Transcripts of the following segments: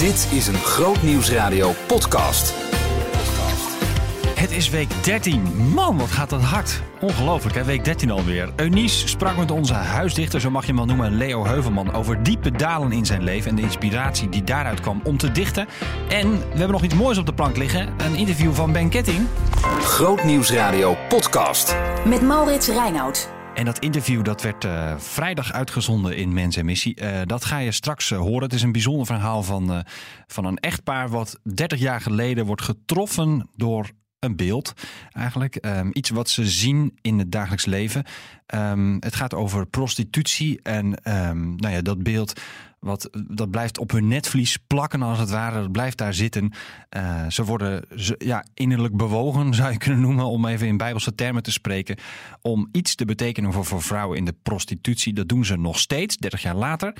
Dit is een Groot Nieuwsradio podcast. Het is week 13. Man, wat gaat dat hard. Ongelooflijk, hè? Week 13 alweer. Eunice sprak met onze huisdichter, zo mag je hem wel noemen, Leo Heuvelman, over diepe dalen in zijn leven en de inspiratie die daaruit kwam om te dichten. En we hebben nog iets moois op de plank liggen: een interview van Ben Ketting. Groot Nieuwsradio podcast. Met Maurits Reinoud. En dat interview dat werd eh, vrijdag uitgezonden in Mens en Missie. Eh, dat ga je straks eh, horen. Het is een bijzonder verhaal van, van een echtpaar wat 30 jaar geleden wordt getroffen door een beeld. Eigenlijk Ehm, iets wat ze zien in het dagelijks leven. Ehm, het gaat over prostitutie en ehm, nou ja, dat beeld. Wat, dat blijft op hun netvlies plakken als het ware. Dat blijft daar zitten. Eh, ze worden ja, innerlijk bewogen, zou je kunnen noemen, om even in bijbelse termen te spreken. Om iets te betekenen voor, vrouwen in de prostitutie. Dat doen ze nog steeds, 30 jaar later.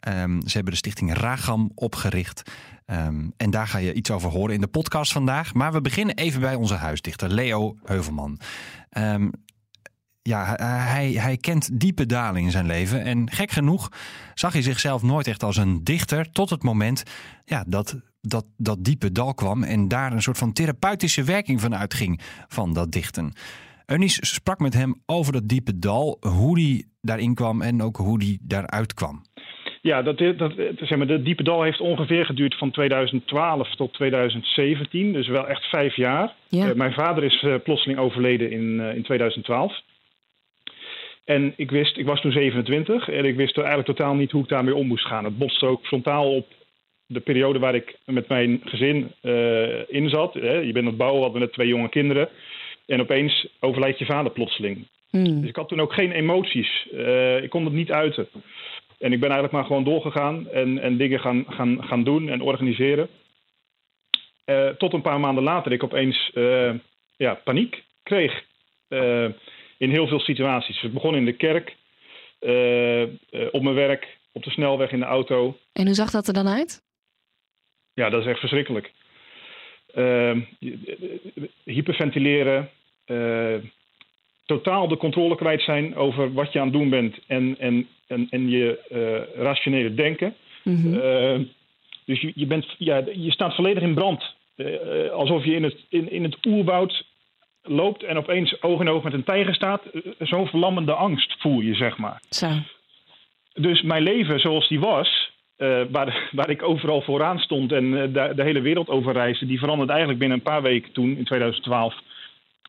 Ehm, ze hebben de stichting Ragam opgericht. Ehm, en daar ga je iets over horen in de podcast vandaag. Maar we beginnen even bij onze huisdichter, Leo Heuvelman. Ehm, ja, hij, hij, hij kent diepe dalen in zijn leven. En gek genoeg zag hij zichzelf nooit echt als een dichter. Tot het moment ja, dat, dat dat diepe dal kwam. En daar een soort van therapeutische werking van uitging van dat dichten. Eunice sprak met hem over dat diepe dal. Hoe die daarin kwam en ook hoe die daaruit kwam. Ja, dat, dat, zeg maar, de diepe dal heeft ongeveer geduurd van 2012 tot 2017. Dus wel echt vijf jaar. Ja. Eh, mijn vader is eh, plotseling overleden in, eh, in 2012. En ik wist, ik was toen 27 en ik wist eigenlijk totaal niet hoe ik daarmee om moest gaan. Het botste ook frontaal op de periode waar ik met mijn gezin eh, in zat. Hè. Je bent aan het bouwen, we hadden net twee jonge kinderen. En opeens overlijdt je vader plotseling. Hmm. Dus ik had toen ook geen emoties. Eh, ik kon het niet uiten. En ik ben eigenlijk maar gewoon doorgegaan en, en dingen gaan, gaan, gaan doen en organiseren. Eh, tot een paar maanden later ik opeens ja, paniek kreeg. In heel veel situaties. Het begon in de kerk, eh, eh, op mijn werk, op de snelweg in de auto. En hoe zag dat er dan uit? Ja, dat is echt verschrikkelijk. Ehm, hyperventileren, eh, totaal de controle kwijt zijn over wat je aan het doen bent en, en, en, en je rationele denken. Mhm. Eh, dus je, je, bent, ja, je staat volledig in brand. Alsof je in het, in, in het oerwoud loopt en opeens oog in oog met een tijger staat. Eh, Zo'n verlammende angst voel je, zeg maar. Zo. Dus mijn leven zoals die was, eh, waar, waar ik overal vooraan stond en eh, de, de hele wereld over reisde, die veranderde eigenlijk binnen een paar weken toen, in 2012,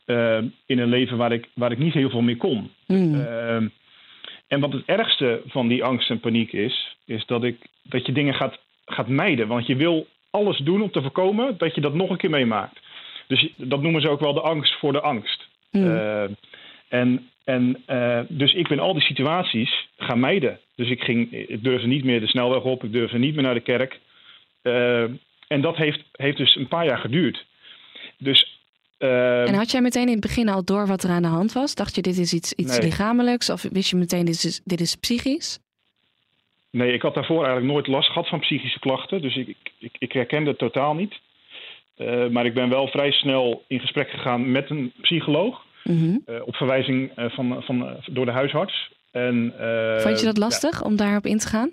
eh, in een leven waar ik, waar ik niet heel veel meer kon. Hmm. Ehm, en wat het ergste van die angst en paniek is, is dat, ik, dat je dingen gaat, gaat mijden. Want je wil alles doen om te voorkomen dat je dat nog een keer meemaakt. Dus dat noemen ze ook wel de angst voor de angst. Hmm. Eh, en, en, eh, dus ik ben al die situaties gaan mijden. Dus ik, ging, ik durfde niet meer de snelweg op, ik durfde niet meer naar de kerk. Eh, en dat heeft, heeft dus een paar jaar geduurd. Dus En had jij meteen in het begin al door wat er aan de hand was? Dacht je dit is iets, iets Nee. lichamelijks? Of wist je meteen dit is, dit is psychisch? nee, ik had daarvoor eigenlijk nooit last gehad van psychische klachten. Dus ik, ik, ik herkende het totaal niet. Eh, maar ik ben wel vrij snel in gesprek gegaan met een psycholoog. Mhm. eh, op verwijzing eh, van, van, door de huisarts. En, Vond je dat ja, lastig om daarop in te gaan?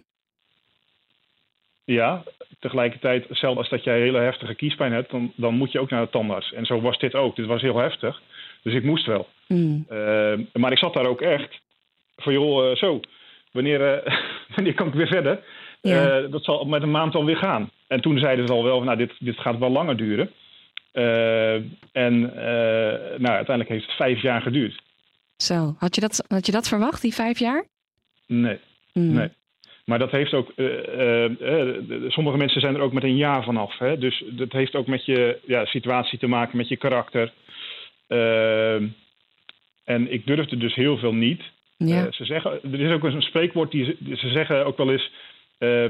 Ja, tegelijkertijd, zelfs als dat jij hele heftige kiespijn hebt, dan, dan moet je ook naar de tandarts. En zo was dit ook. Dit was heel heftig. Dus ik moest wel. Eh, maar ik zat daar ook echt van, joh, zo, wanneer, wanneer kan ik weer verder? Ja. Eh, dat zal met een maand alweer gaan. En toen zeiden ze al wel, van, nou, dit, dit gaat wel langer duren. Eh, en eh, nou, uiteindelijk heeft het vijf jaar geduurd. Zo, had je, dat, had je dat verwacht, die vijf jaar? Nee. Hmm. Nee. Maar dat heeft ook. sommige mensen zijn er ook met een jaar vanaf. Hè? Dus dat heeft ook met je ja, situatie te maken, met je karakter. En ik durfde dus heel veel niet. Ja. Ze zeggen, er is ook een spreekwoord die ze, ze zeggen ook wel eens. Eh,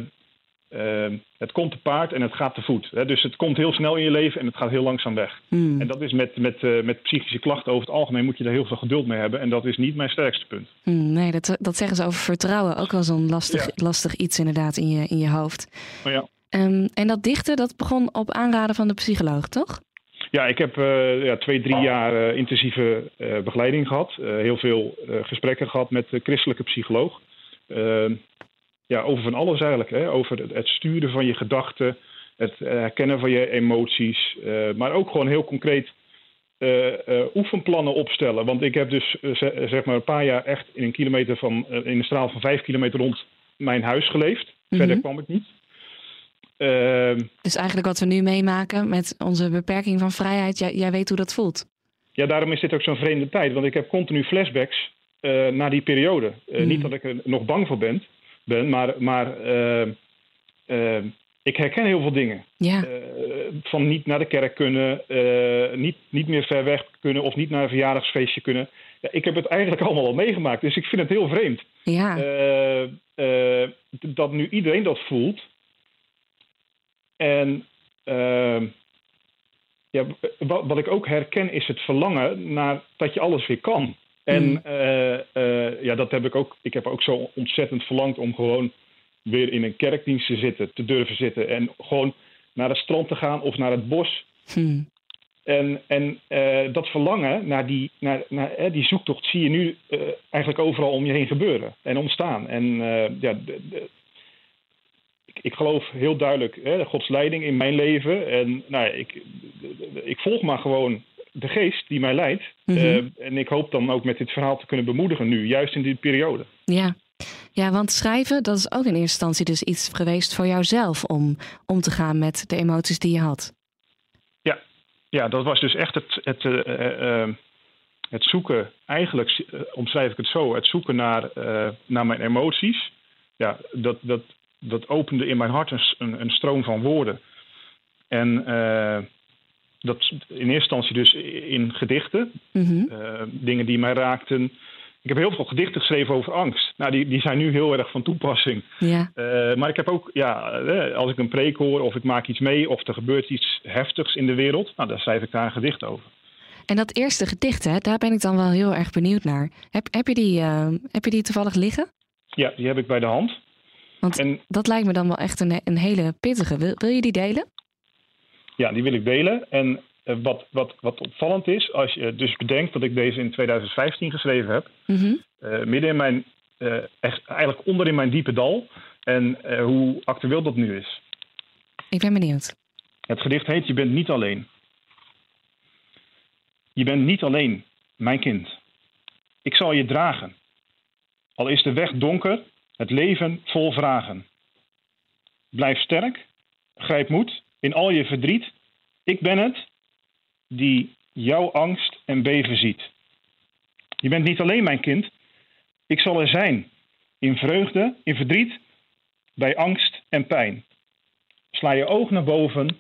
eh, het komt te paard en het gaat te voet. Hè? Dus het komt heel snel in je leven en het gaat heel langzaam weg. Hmm. En dat is met, met, eh, met psychische klachten over het algemeen moet je daar heel veel geduld mee hebben. En dat is niet mijn sterkste punt. Hmm, nee, dat, dat zeggen ze over vertrouwen. Ook wel zo'n lastig, lastig iets inderdaad in je, in je hoofd. Maar ja. Ehm, en dat dichten, dat begon op aanraden van de psycholoog, toch? Ja, ik heb ja, twee, drie jaar intensieve begeleiding gehad. Eh, heel veel gesprekken gehad met de christelijke psycholoog. Eh, ja, over van alles eigenlijk. Hè? Over het, het sturen van je gedachten. het herkennen van je emoties, maar ook gewoon heel concreet oefenplannen opstellen. Want ik heb dus zeg maar een paar jaar echt in een kilometer van, in een straal van vijf kilometer rond mijn huis geleefd. Verder mhm. kwam ik niet. Ehm, dus eigenlijk wat we nu meemaken met onze beperking van vrijheid, jij, jij weet hoe dat voelt. Ja, daarom is dit ook zo'n vreemde tijd. Want ik heb continu flashbacks uh, naar die periode. Uh, Niet dat ik er nog bang voor ben, ben maar, maar uh, ik herken heel veel dingen. Ja. van niet naar de kerk kunnen, niet, niet meer ver weg kunnen of niet naar een verjaardagsfeestje kunnen. Ja, ik heb het eigenlijk allemaal al meegemaakt, dus ik vind het heel vreemd. Ja. dat nu iedereen dat voelt. En ja, wat, wat, ik ook herken is het verlangen naar dat je alles weer kan. En mm. eh, eh, ja, dat heb ik ook. Ik heb ook zo ontzettend verlangd om gewoon weer in een kerkdienst te zitten, te durven zitten. En gewoon naar het strand te gaan of naar het bos. Hmm. En, en uh, dat verlangen naar die, naar, naar die zoektocht zie je nu eigenlijk overal om je heen gebeuren en ontstaan. En ja, de, de, ik geloof heel duidelijk hè, Gods leiding in mijn leven. En nou, ik, ik volg maar gewoon de geest die mij leidt. Mhm. Eh, en ik hoop dan ook met dit verhaal te kunnen bemoedigen nu, juist in die periode. Ja. ja, want schrijven, dat is ook in eerste instantie dus iets geweest voor jouzelf om om te gaan met de emoties die je had. Ja, ja dat was dus echt het, het, uh, het zoeken, eigenlijk omschrijf ik het zo, het zoeken naar, naar mijn emoties. Ja, dat, dat, dat opende in mijn hart een, een, stroom van woorden. En dat in eerste instantie dus in gedichten, mhm. eh, dingen die mij raakten. Ik heb heel veel gedichten geschreven over angst. Nou, die, die zijn nu heel erg van toepassing. Ja. Uh, maar ik heb ook, ja, als ik een preek hoor of ik maak iets mee of er gebeurt iets heftigs in de wereld, nou, dan schrijf ik daar een gedicht over. En dat eerste gedicht, hè, daar ben ik dan wel heel erg benieuwd naar. Heb, heb, je, die, heb je die toevallig liggen? Ja, die heb ik bij de hand. Want en, dat lijkt me dan wel echt een, een hele pittige. Wil, wil je die delen? Ja, die wil ik delen. En uh, wat, wat, wat opvallend is, als je dus bedenkt dat ik deze in 2015 geschreven heb, mm -hmm. uh, midden in mijn, uh, echt, eigenlijk onder in mijn diepe dal, en hoe actueel dat nu is. Ik ben benieuwd. Het gedicht heet Je bent niet alleen. Je bent niet alleen, mijn kind. Ik zal je dragen. Al is de weg donker het leven vol vragen. Blijf sterk, grijp moed in al je verdriet. Ik ben het die jouw angst en beven ziet. Je bent niet alleen mijn kind. Ik zal er zijn. In vreugde, in verdriet, bij angst en pijn. Sla je oog naar boven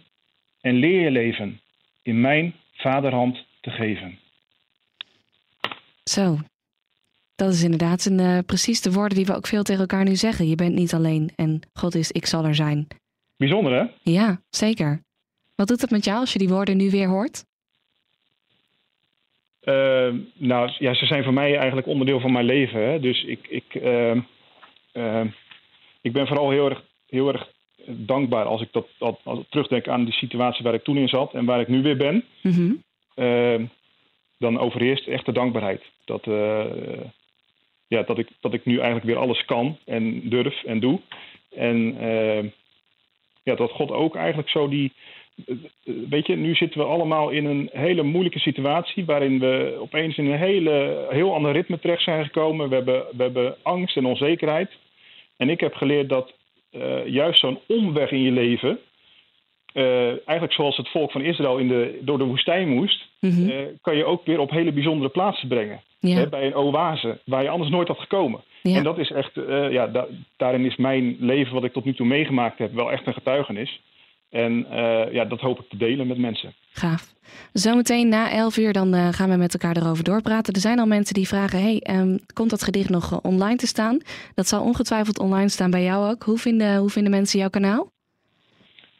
en leer je leven in mijn vaderhand te geven. Zo, dat is inderdaad een, uh, precies de woorden die we ook veel tegen elkaar nu zeggen. Je bent niet alleen en God is, ik zal er zijn. Bijzonder hè? Ja, zeker. Wat doet het met jou als je die woorden nu weer hoort? Uh, nou ja, ze zijn voor mij eigenlijk onderdeel van mijn leven. Hè? Dus ik, ik, uh, ik ben vooral heel erg, heel erg dankbaar als ik dat, als, als terugdenk aan de situatie waar ik toen in zat en waar ik nu weer ben. Mm dan overheerst echt de dankbaarheid. Dat, uh, ja, dat, ik, dat ik nu eigenlijk weer alles kan en durf en doe. En ja, dat God ook eigenlijk zo die. Weet je, nu zitten we allemaal in een hele moeilijke situatie. waarin we opeens in een hele, heel ander ritme terecht zijn gekomen. We hebben, we hebben angst en onzekerheid. En ik heb geleerd dat uh, juist zo'n omweg in je leven. Uh, eigenlijk zoals het volk van Israël in de, door de woestijn moest, mm -hmm. uh, kan je ook weer op hele bijzondere plaatsen brengen. Ja. Hè, bij een oase waar je anders nooit had gekomen. Ja. En dat is echt, uh, ja, da daarin is mijn leven wat ik tot nu toe meegemaakt heb wel echt een getuigenis. En ja, dat hoop ik te delen met mensen. Gaaf. Zometeen na 11 uur dan gaan we met elkaar erover doorpraten. Er zijn al mensen die vragen: hey, um, komt dat gedicht nog online te staan? Dat zal ongetwijfeld online staan bij jou ook. Hoe vinden, hoe vinden mensen jouw kanaal?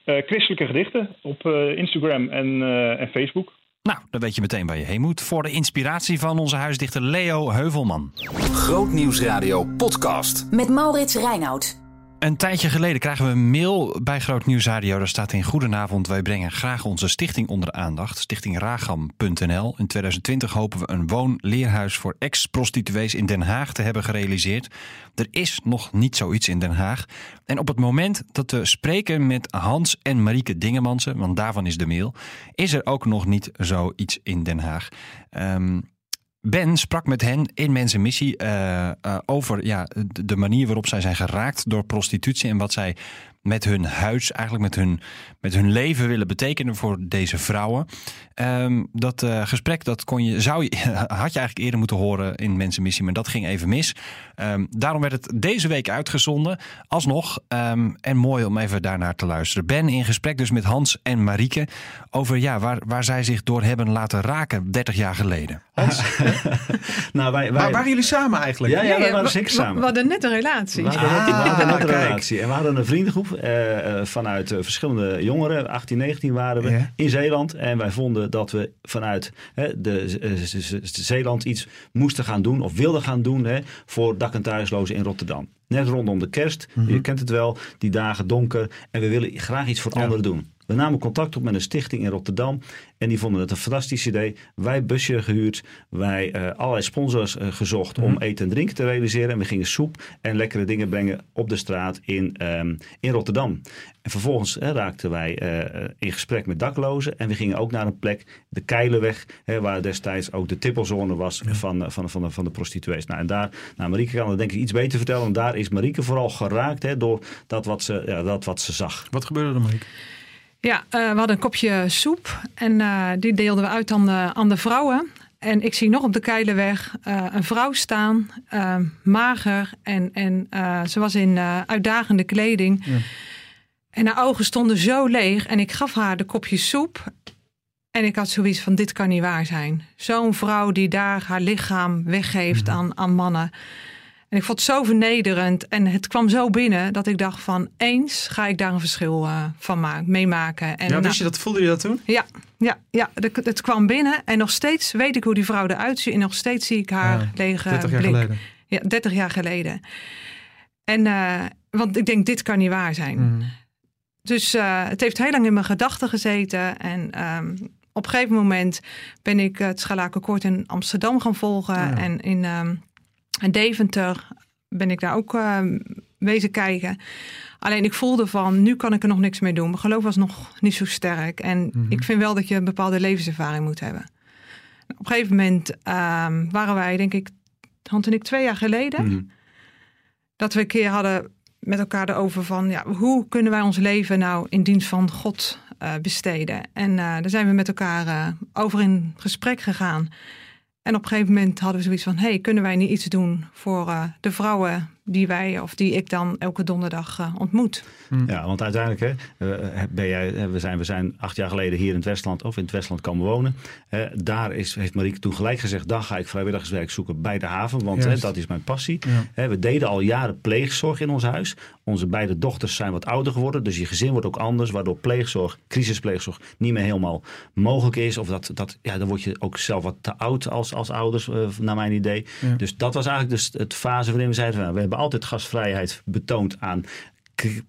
christelijke gedichten op Instagram en, en Facebook. Nou, dan weet je meteen waar je heen moet voor de inspiratie van onze huisdichter Leo Heuvelman. Grootnieuwsradio podcast. Met Maurits Reinoud. Een tijdje geleden krijgen we een mail bij Groot Nieuws Radio. Daar staat in Goedenavond, wij brengen graag onze stichting onder de aandacht. Stichtingragam.nl. In 2020 hopen we een woon-leerhuis voor ex-prostituees in Den Haag te hebben gerealiseerd. Er is nog niet zoiets in Den Haag. En op het moment dat we spreken met Hans en Marieke Dingemansen, want daarvan is de mail, is er ook nog niet zoiets in Den Haag. Um, Ben sprak met hen in Mensenmissie uh, uh, over ja, de manier waarop zij zijn geraakt door prostitutie en wat zij met hun huis, eigenlijk met hun, met hun leven willen betekenen voor deze vrouwen. Um, dat uh, gesprek dat kon je, zou je, had je eigenlijk eerder moeten horen in Mensenmissie, maar dat ging even mis. Um, daarom werd het deze week uitgezonden, alsnog. Um, en mooi om even daarnaar te luisteren. Ben in gesprek dus met Hans en Marieke over ja, waar, waar zij zich door hebben laten raken 30 jaar geleden. Hans? nou, wij, wij... Maar waren jullie samen eigenlijk? Ja, ja, wij waren zeker samen. We hadden net een relatie. We hadden net, we hadden net een relatie. En we hadden een vriendengroep uh, uh, vanuit uh, verschillende jongeren, 18, 19 waren we, ja. in Zeeland. En wij vonden dat we vanuit de, Zeeland iets moesten gaan doen of wilden gaan doen hè, voor en thuislozen in Rotterdam. Net rondom de kerst, mm -hmm. je kent het wel, die dagen donker. En we willen graag iets voor ja. anderen doen. We namen contact op met een stichting in Rotterdam. En die vonden het een fantastisch idee. Wij busje gehuurd. Wij uh, allerlei sponsors uh, gezocht mm om eten en drinken te realiseren. En we gingen soep en lekkere dingen brengen op de straat in, um, in Rotterdam. En vervolgens hè, raakten wij uh, in gesprek met daklozen. En we gingen ook naar een plek, de Keilenweg, hè, waar destijds ook de tippelzone was ja. van, van, van, de, van de prostituees. Nou, en daar, nou, Marieke kan dat denk ik iets beter vertellen. En daar is Marieke vooral geraakt hè, door dat wat, ze, ja, dat wat ze zag. Wat gebeurde er, Marieke? Ja, uh, we hadden een kopje soep en uh, die deelden we uit aan de, aan de vrouwen. En ik zie nog op de Keilenweg uh, een vrouw staan, mager en, en ze was in uitdagende kleding. Ja. En haar ogen stonden zo leeg en ik gaf haar de kopje soep. En ik had zoiets van, dit kan niet waar zijn. Zo'n vrouw die daar haar lichaam weggeeft Mhm. aan, aan mannen. En ik vond het zo vernederend en het kwam zo binnen dat ik dacht van eens ga ik daar een verschil uh, van maken, meemaken. En ja, wist je dat, voelde je dat toen? Ja, ja, ja het, het, kwam binnen en nog steeds weet ik hoe die vrouw eruit ziet en nog steeds zie ik haar Ja, lege 30 jaar blik. geleden. Ja, 30 jaar geleden. En uh, want ik denk dit kan niet waar zijn. Mhm. Dus uh, het heeft heel lang in mijn gedachten gezeten en um, op een gegeven moment ben ik het Schalakenkoord in Amsterdam gaan volgen Ja. en in um, en Deventer ben ik daar ook uh, wezen kijken. Alleen ik voelde van, nu kan ik er nog niks mee doen. Mijn geloof was nog niet zo sterk. En Mhm. mm -hmm. ik vind wel dat je een bepaalde levenservaring moet hebben. Op een gegeven moment uh, waren wij, denk ik, Hans en ik twee jaar geleden... Mhm. Mm -hmm. dat we een keer hadden met elkaar erover van... Ja, hoe kunnen wij ons leven nou in dienst van God uh, besteden? En uh, daar zijn we met elkaar uh, over in gesprek gegaan... En op een gegeven moment hadden we zoiets van: hey, kunnen wij niet iets doen voor uh, de vrouwen die wij of die ik dan elke donderdag uh, ontmoet? Mm. Ja, want uiteindelijk hè, uh, ben jij, we, zijn, we zijn acht jaar geleden hier in het Westland of in het Westland komen wonen. daar is, heeft Marieke toen gelijk gezegd: dan ga ik vrijwilligerswerk zoeken bij de haven, want hè, dat is mijn passie. Ja. we deden al jaren pleegzorg in ons huis. Onze beide dochters zijn wat ouder geworden, dus je gezin wordt ook anders, waardoor pleegzorg, crisispleegzorg, niet meer helemaal mogelijk is. Of dat, dat ja, dan word je ook zelf wat te oud als, als ouders, uh, naar mijn idee. Ja. Dus dat was eigenlijk dus het fase waarin we zeiden: van, we hebben altijd gastvrijheid betoond aan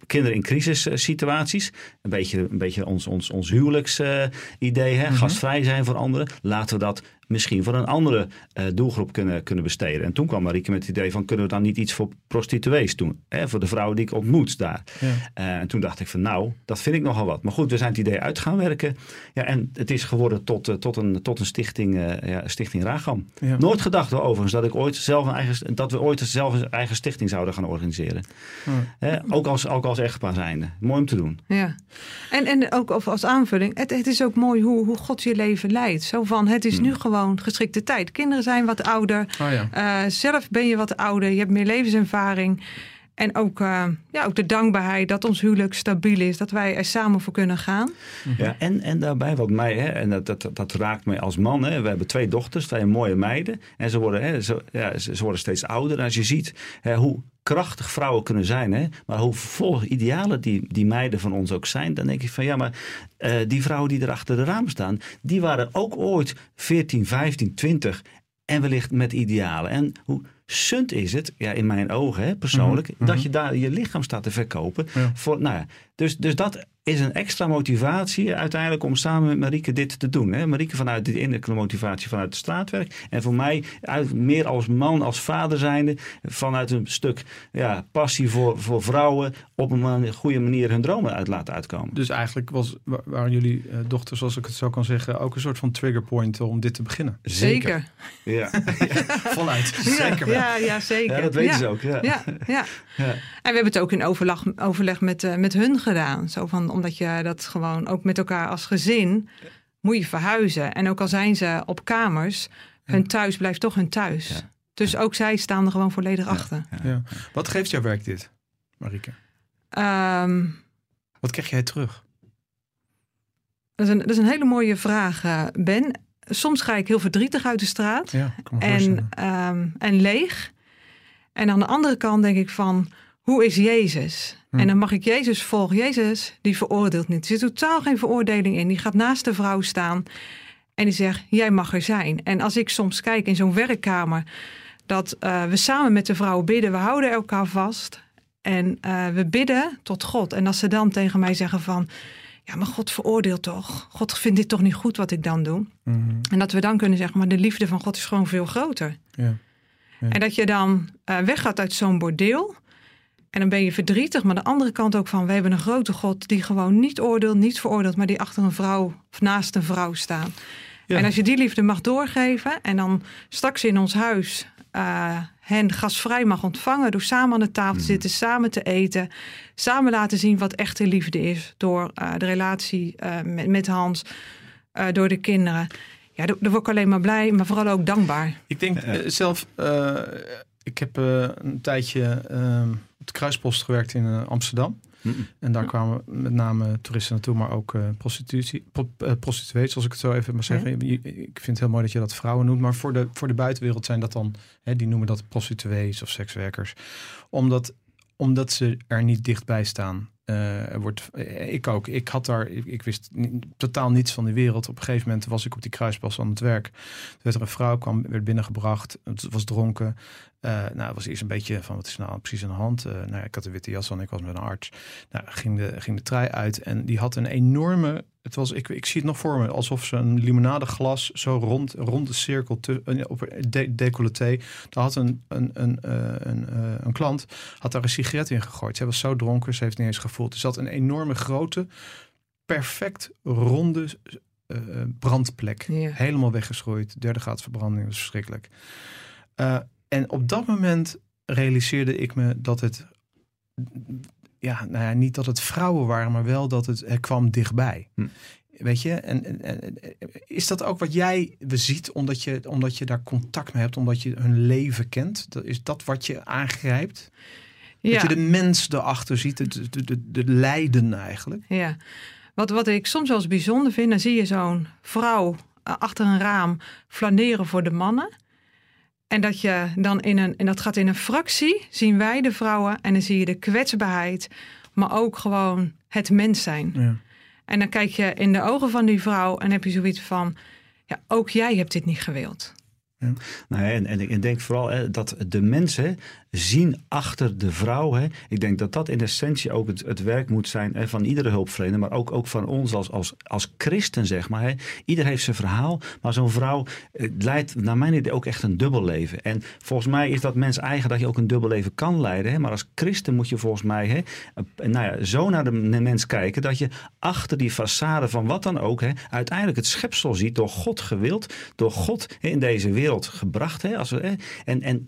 kinderen in crisissituaties. Een beetje, een beetje ons, ons, ons huwelijksidee, hè? Mm -hmm. gastvrij zijn voor anderen. Laten we dat misschien voor een andere uh, doelgroep kunnen, kunnen besteden. En toen kwam Marieke met het idee van kunnen we dan niet iets voor prostituees doen? Hè? Voor de vrouwen die ik ontmoet daar. Ja. Uh, en toen dacht ik van nou, dat vind ik nogal wat. Maar goed, we zijn het idee uit gaan werken. Ja, en het is geworden tot, uh, tot, een, tot een stichting, ja, stichting Ragam. Ja. Nooit gedacht hoor, overigens dat, ik ooit zelf een eigen, dat we ooit zelf een eigen stichting zouden gaan organiseren. Hè? Ook, als, ook als echtpaar zijnde. Mooi om te doen. Ja, en, en ook als aanvulling, het, het is ook mooi hoe, hoe God je leven leidt. Zo van, het is hmm. nu gewoon geschikte tijd. Kinderen zijn wat ouder. Oh ja. uh, zelf ben je wat ouder. Je hebt meer levenservaring. En ook, uh, ja, ook de dankbaarheid dat ons huwelijk stabiel is. Dat wij er samen voor kunnen gaan. Ja, en, en daarbij wat mij, hè, en dat, dat, dat raakt mij als man. Hè, we hebben twee dochters, twee mooie meiden. En ze worden, hè, ze, ja, ze, ze worden steeds ouder. En als je ziet hè, hoe krachtig vrouwen kunnen zijn. Hè? Maar hoe vol idealen die, die meiden van ons ook zijn. Dan denk ik van ja, maar uh, die vrouwen die er achter de raam staan. Die waren ook ooit 14, 15, 20. En wellicht met idealen. En hoe sunt is het, ja, in mijn ogen hè, persoonlijk, Mhm, dat mhm. je daar je lichaam staat te verkopen. Ja. Voor, nou ja, dus, dus dat is een extra motivatie uiteindelijk om samen met Marieke dit te doen. Hè. Marieke vanuit de innerlijke motivatie vanuit het straatwerk. En voor mij uit, meer als man, als vader zijnde, vanuit een stuk ja, passie voor, voor vrouwen op een man- goede manier hun dromen uit laten uitkomen. Dus eigenlijk was, wa- waren jullie eh, dochters, zoals ik het zo kan zeggen, ook een soort van triggerpoint om dit te beginnen. Zeker. Ja. Voluit. Zeker wel. Ja, ja, zeker. ja, dat weten ja. ze ook. Ja. Ja, ja. Ja. En we hebben het ook in overleg, overleg met, eh, met hun gedaan. Zo van, omdat je dat gewoon ook met elkaar als gezin moet je verhuizen. En ook al zijn ze op kamers, hun thuis blijft toch hun thuis. Ja. Dus ook zij staan er gewoon volledig achter. Ja. Wat geeft jouw werk dit, Marieke? Ehm, Wat krijg jij terug? dat, is een, dat is een hele mooie vraag, eh, Ben. Soms ga ik heel verdrietig uit de straat. En, ehm, en leeg. En aan de andere kant denk ik van, hoe is Jezus? Hm. En dan mag ik Jezus volgen. Jezus, die veroordeelt niet. Er zit totaal geen veroordeling in. Die gaat naast de vrouw staan en die zegt, jij mag er zijn. En als ik soms kijk in zo'n werkkamer, dat eh, we samen met de vrouw bidden, we houden elkaar vast en eh, we bidden tot God. En als ze dan tegen mij zeggen van, ja, maar God veroordeelt toch. God vindt dit toch niet goed wat ik dan doe. Mhm. En dat we dan kunnen zeggen, maar de liefde van God is gewoon veel groter. Ja. Ja. En dat je dan eh, weggaat uit zo'n bordeel. En dan ben je verdrietig. Maar de andere kant ook van, we hebben een grote God die gewoon niet oordeelt, niet veroordeelt, maar die achter een vrouw of naast een vrouw staat. Ja. En als je die liefde mag doorgeven en dan straks in ons huis eh, hen gastvrij mag ontvangen door samen aan de tafel te zitten, samen te eten, samen laten zien wat echte liefde is door eh, de relatie eh, met, met Hans, eh, door de kinderen. Ja, daar daar word ik alleen maar blij, maar vooral ook dankbaar. Ik denk zelf, eh, ik heb eh, een tijdje de Kruispost gewerkt in eh, Amsterdam. Mm. En daar kwamen met name toeristen naartoe, maar ook eh, prostitutie, pro, eh, prostituees, zoals ik het zo even mag zeggen. Ik vind het heel mooi dat je dat vrouwen noemt, maar voor de, voor de buitenwereld zijn dat dan, hè, die noemen dat prostituees of sekswerkers. Omdat, omdat ze er niet dichtbij staan. Eh, wordt, eh, ik ook. Ik had daar, ik, wist totaal niets van die wereld. Op een gegeven moment was ik op die kruispas aan het werk. Toen werd er een vrouw, kwam, werd binnengebracht. Was dronken. Eh, nou, het was eerst een beetje van wat is nou precies aan de hand? Nou, ik had een witte jas aan, ik was met een arts. Nou, ging de, ging de uit en die had een enorme. Het was, ik, ik zie het nog voor me, alsof ze een limonadeglas zo rond, een ronde cirkel te, op de, decolleté. Daar had een, een, een, een, een klant had daar een sigaret in gegooid. Zij was zo dronken, ze heeft niet eens gevoeld. Er zat een enorme grote, perfect ronde eh, brandplek. Ja. Helemaal weggeschroeid. Derde graad verbranding, is verschrikkelijk. Eh, en op dat moment realiseerde ik me dat het, ja, nou ja, niet dat het vrouwen waren, maar wel dat het, het kwam dichtbij. Hm. Weet je, en, en, en- is dat ook wat jij ziet, omdat je, omdat je daar contact mee hebt, omdat je hun leven kent? Is dat wat je aangrijpt? Dat je de mens erachter ziet, de, de, de, de lijden eigenlijk. Ja, wat, wat ik soms wel eens bijzonder vind, dan zie je zo'n vrouw eh, achter een raam flaneren voor de mannen. En dat je dan in een, en dat gaat in een fractie, zien wij de vrouwen en dan zie je de kwetsbaarheid, maar ook gewoon het mens zijn. Ja. En dan kijk je in de ogen van die vrouw en heb je zoiets van, ja, ook jij hebt dit niet gewild. Nee, en, en ik denk vooral hè, dat de mensen zien achter de vrouw. Hè. Ik denk dat dat in essentie ook het, werk moet zijn hè, van iedere hulpverlener, maar ook, ook van ons als, als, als christen, zeg maar. Hè. Ieder heeft zijn verhaal, maar zo'n vrouw eh, leidt naar mijn idee ook echt een dubbel leven. En volgens mij is dat mens eigen dat je ook een dubbel leven kan leiden. Hè. Maar als christen moet je volgens mij hè, eh, nou ja, zo naar de mens kijken dat je achter die façade van wat dan ook, hè, uiteindelijk het schepsel ziet door God gewild, door God in deze wereld gebracht. Hè, als we, hè, en, en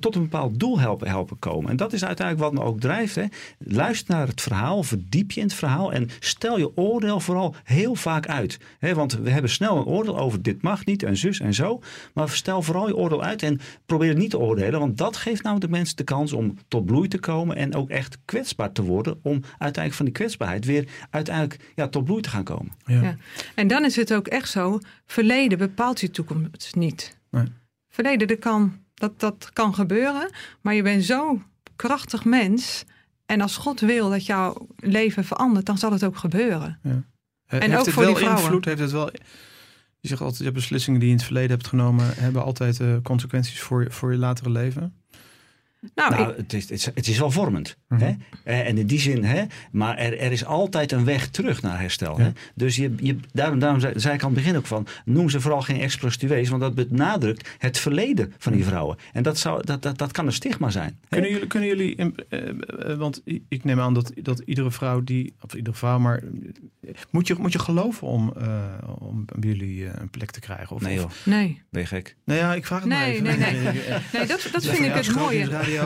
tot een bepaald doel helpen, helpen komen. En dat is uiteindelijk wat me ook drijft. Hè. Luister naar het verhaal, verdiep je in het verhaal en stel je oordeel vooral heel vaak uit. Hè, want we hebben snel een oordeel over dit mag niet en zus en zo. Maar stel vooral je oordeel uit en probeer het niet te oordelen. Want dat geeft nou de mensen de kans om tot bloei te komen en ook echt kwetsbaar te worden. Om uiteindelijk van die kwetsbaarheid weer uiteindelijk ja, tot bloei te gaan komen. Ja. Ja. En dan is het ook echt zo, verleden bepaalt je toekomst niet. Nee. Verleden, dat kan, dat, dat kan gebeuren, maar je bent zo'n krachtig mens. En als God wil dat jouw leven verandert, dan zal het ook gebeuren. Eh, En heeft ook het voor wel die invloed? Heeft het wel Je zegt altijd, je beslissingen die je in het verleden hebt genomen, hebben altijd uh, consequenties voor, voor je latere leven. Nou, nou het, is, het, is, het, is, wel vormend. hè? Mhm. Eh, en in die zin, hè? maar er, er is altijd een weg terug naar herstel. Hè? Dus je, je, daarom, daarom zei, zei, ik aan het begin ook van, noem ze vooral geen ex-prostituees, want dat benadrukt het verleden van die vrouwen. En dat, zou, dat, dat, dat kan een stigma zijn. Kunnen jullie, kunnen jullie uh, uh, want ik neem aan dat, dat iedere vrouw die, of iedere vrouw, maar moet je, moet je geloven om, om bij jullie een plek te krijgen? Of, nee joh. Of, nee. Ben je gek? Nou ja, ik vraag het nee, maar even. Nee, nee, nee. nee dat, dat vind ik het mooie.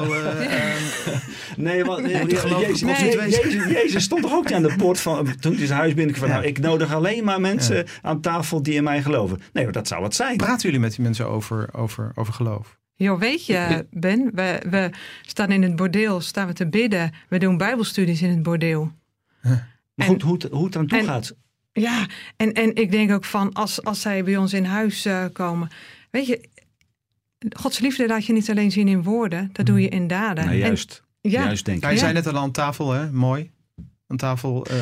Eh, nee, wat, Jezus, Jezus, stond toch ook aan de poort van toen hij zijn huis binnenkwam van nou, ik nodig alleen maar mensen aan tafel die in mij geloven. Nee, maar dat zou wat zijn. Praten jullie met die mensen over, over, over geloof? Jo, weet je, Ben, we, we staan in het bordeel, staan we te bidden. We doen bijbelstudies in het bordeel. Maar goed, hoe, hoe het aan toe gaat. Ja, en, en ik denk ook van als, als zij bij ons in huis uh, komen. Weet je, Gods liefde laat je niet alleen zien in woorden, dat doe je in daden. Nou, juist, en, ja. juist denk ik. Hij zei net al aan tafel, hè? mooi. Aan tafel. Uh,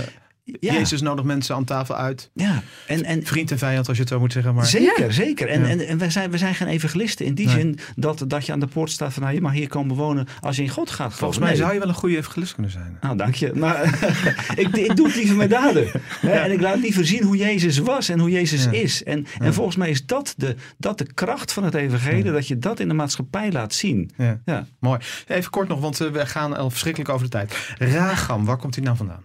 ja. Jezus nodigt mensen aan tafel uit. Ja. En, en, Vriend en vijand, als je het zo moet zeggen. Maar... Zeker, zeker. En, en, en wij, zijn, we zijn geen evangelisten in die zin dat, dat je aan de poort staat van nou, je mag hier komen wonen als je in God gaat. Volgens mij zou je wel een goede evangelist kunnen zijn. Nou, dank je. Maar ik, ik, doe het liever met daden. En ik laat liever zien hoe Jezus was en hoe Jezus is. En, en volgens mij is dat de, dat de kracht van het evangelie, dat je dat in de maatschappij laat zien. Ja. Mooi. Even kort nog, want eh, we gaan al verschrikkelijk over de tijd. Ragam, waar komt hij nou vandaan?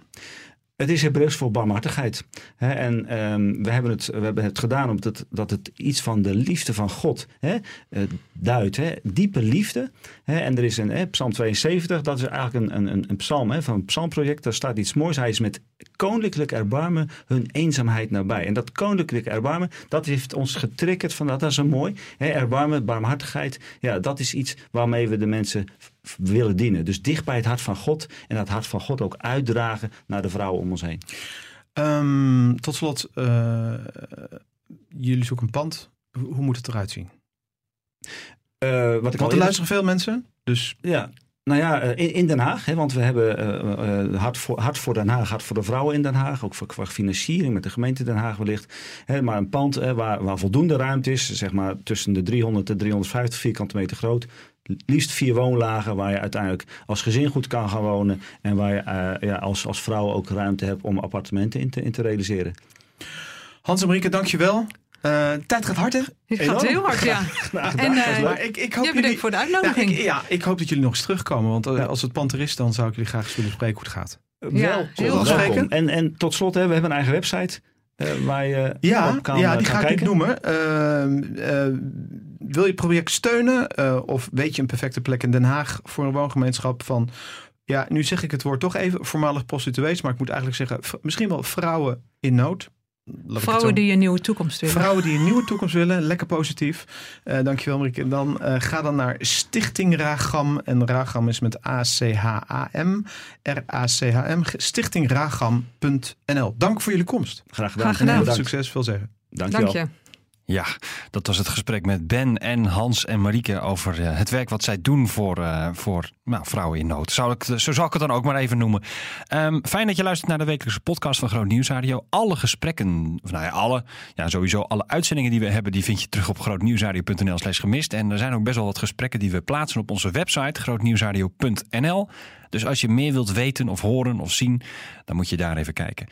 Het is Hebreeuws voor barmhartigheid. en um, we, hebben het, we hebben het gedaan omdat dat het iets van de liefde van God he, uh, duidt. Diepe liefde. en er is een Psalm 72, dat is eigenlijk een, een, een psalm van een psalmproject. Daar staat iets moois. Hij is met koninklijk erbarmen hun eenzaamheid nabij. En dat koninklijk erbarmen, dat heeft ons getriggerd van dat, dat is zo mooi. erbarmen, barmhartigheid, ja, dat is iets waarmee we de mensen willen dienen. Dus dicht bij het hart van God en dat hart van God ook uitdragen naar de vrouwen om ons heen. Um, tot slot, uh, jullie zoeken een pand. Hoe moet het eruit zien? Uh, wat ik Want er luisteren veel mensen. Dus ja, nou ja, eh, in, Den Haag, hè, want we hebben uh, uh, hart, voor, voor Den Haag, hart voor de vrouwen in Den Haag, ook voor, qua financiering met de gemeente Den Haag wellicht. Hè, maar een pand waar, waar voldoende ruimte is, zeg maar tussen de 300 en 350 vierkante meter groot. Liefst vier woonlagen waar je uiteindelijk als gezin goed kan gaan wonen en waar je ja, als, als vrouw ook ruimte hebt om appartementen in te, in te realiseren. Hans en Marieke, dankjewel. Uh, tijd gaat hard, hè? Het gaat heel hard, ja. en, uh, ik, ik hoop jullie, voor de uitnodiging. Ja ik, ja, ik hoop dat jullie nog eens terugkomen. Want uh, als het pand er is, dan zou ik jullie graag eens willen spreken hoe het gaat. Ja, heel welkom. En, en tot slot, hè, we hebben een eigen website. waar je ja, op kan, ja, die ga kijken. ik noemen. Ehm, wil je het project steunen? of weet je een perfecte plek in Den Haag voor een woongemeenschap van... Ja, nu zeg ik het woord toch even, voormalig prostituees. Maar ik moet eigenlijk zeggen, misschien wel vrouwen in nood Vrouwen die een nieuwe toekomst willen. Vrouwen die een nieuwe toekomst willen. Lekker positief. Uh, dankjewel Marieke. Dan uh, ga dan naar Stichting Ragam. En Ragam is met A-C-H-A-M. R-A-C-H-M. Stichtingragam.nl. Dank voor jullie komst. Graag gedaan. Graag gedaan. En succes. Veel zeggen. Dank je wel. Ja, dat was het gesprek met Ben en Hans en Marieke over uh, het werk wat zij doen voor, uh, voor nou, vrouwen in nood. Zou ik, zo zal ik het dan ook maar even noemen. Um, fijn dat je luistert naar de wekelijkse podcast van Groot Nieuwsradio. Alle gesprekken, of nou ja, alle, ja, sowieso alle uitzendingen die we hebben, die vind je terug op grootnieuwsradio.nl slash gemist. En er zijn ook best wel wat gesprekken die we plaatsen op onze website grootnieuwsradio.nl. Dus als je meer wilt weten of horen of zien, dan moet je daar even kijken.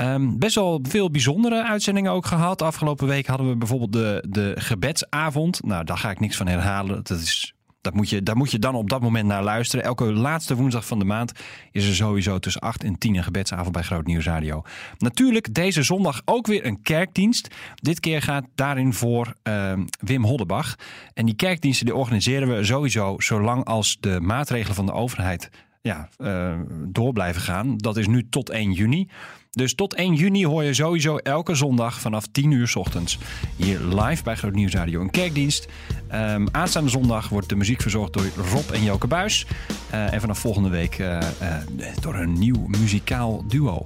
Um, best wel veel bijzondere uitzendingen ook gehad. Afgelopen week hadden we bijvoorbeeld de, de gebedsavond. Nou, daar ga ik niks van herhalen. Dat is dat moet je, daar moet je dan op dat moment naar luisteren. Elke laatste woensdag van de maand is er sowieso tussen 8 en 10 een gebedsavond bij Groot Nieuws Radio. Natuurlijk deze zondag ook weer een kerkdienst. Dit keer gaat daarin voor uh, Wim Hoddebach. En die kerkdiensten die organiseren we sowieso zolang als de maatregelen van de overheid ja, uh, door blijven gaan. Dat is nu tot 1 juni. Dus tot 1 juni hoor je sowieso elke zondag vanaf 10 uur s ochtends hier live bij Groot Nieuws Radio een kerkdienst. Um, aanstaande zondag wordt de muziek verzorgd door Rob en Joke Buis. Uh, en vanaf volgende week uh, uh, door een nieuw muzikaal duo.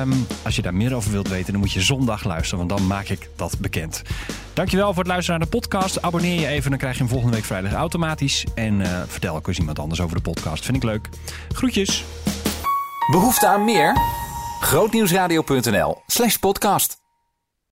Um, als je daar meer over wilt weten, dan moet je zondag luisteren, want dan maak ik dat bekend. Dankjewel voor het luisteren naar de podcast. Abonneer je even, dan krijg je hem volgende week vrijdag automatisch. En vertel ook eens iemand anders over de podcast. Vind ik leuk. Groetjes. Behoefte aan meer? grootnieuwsradio.nl slash podcast.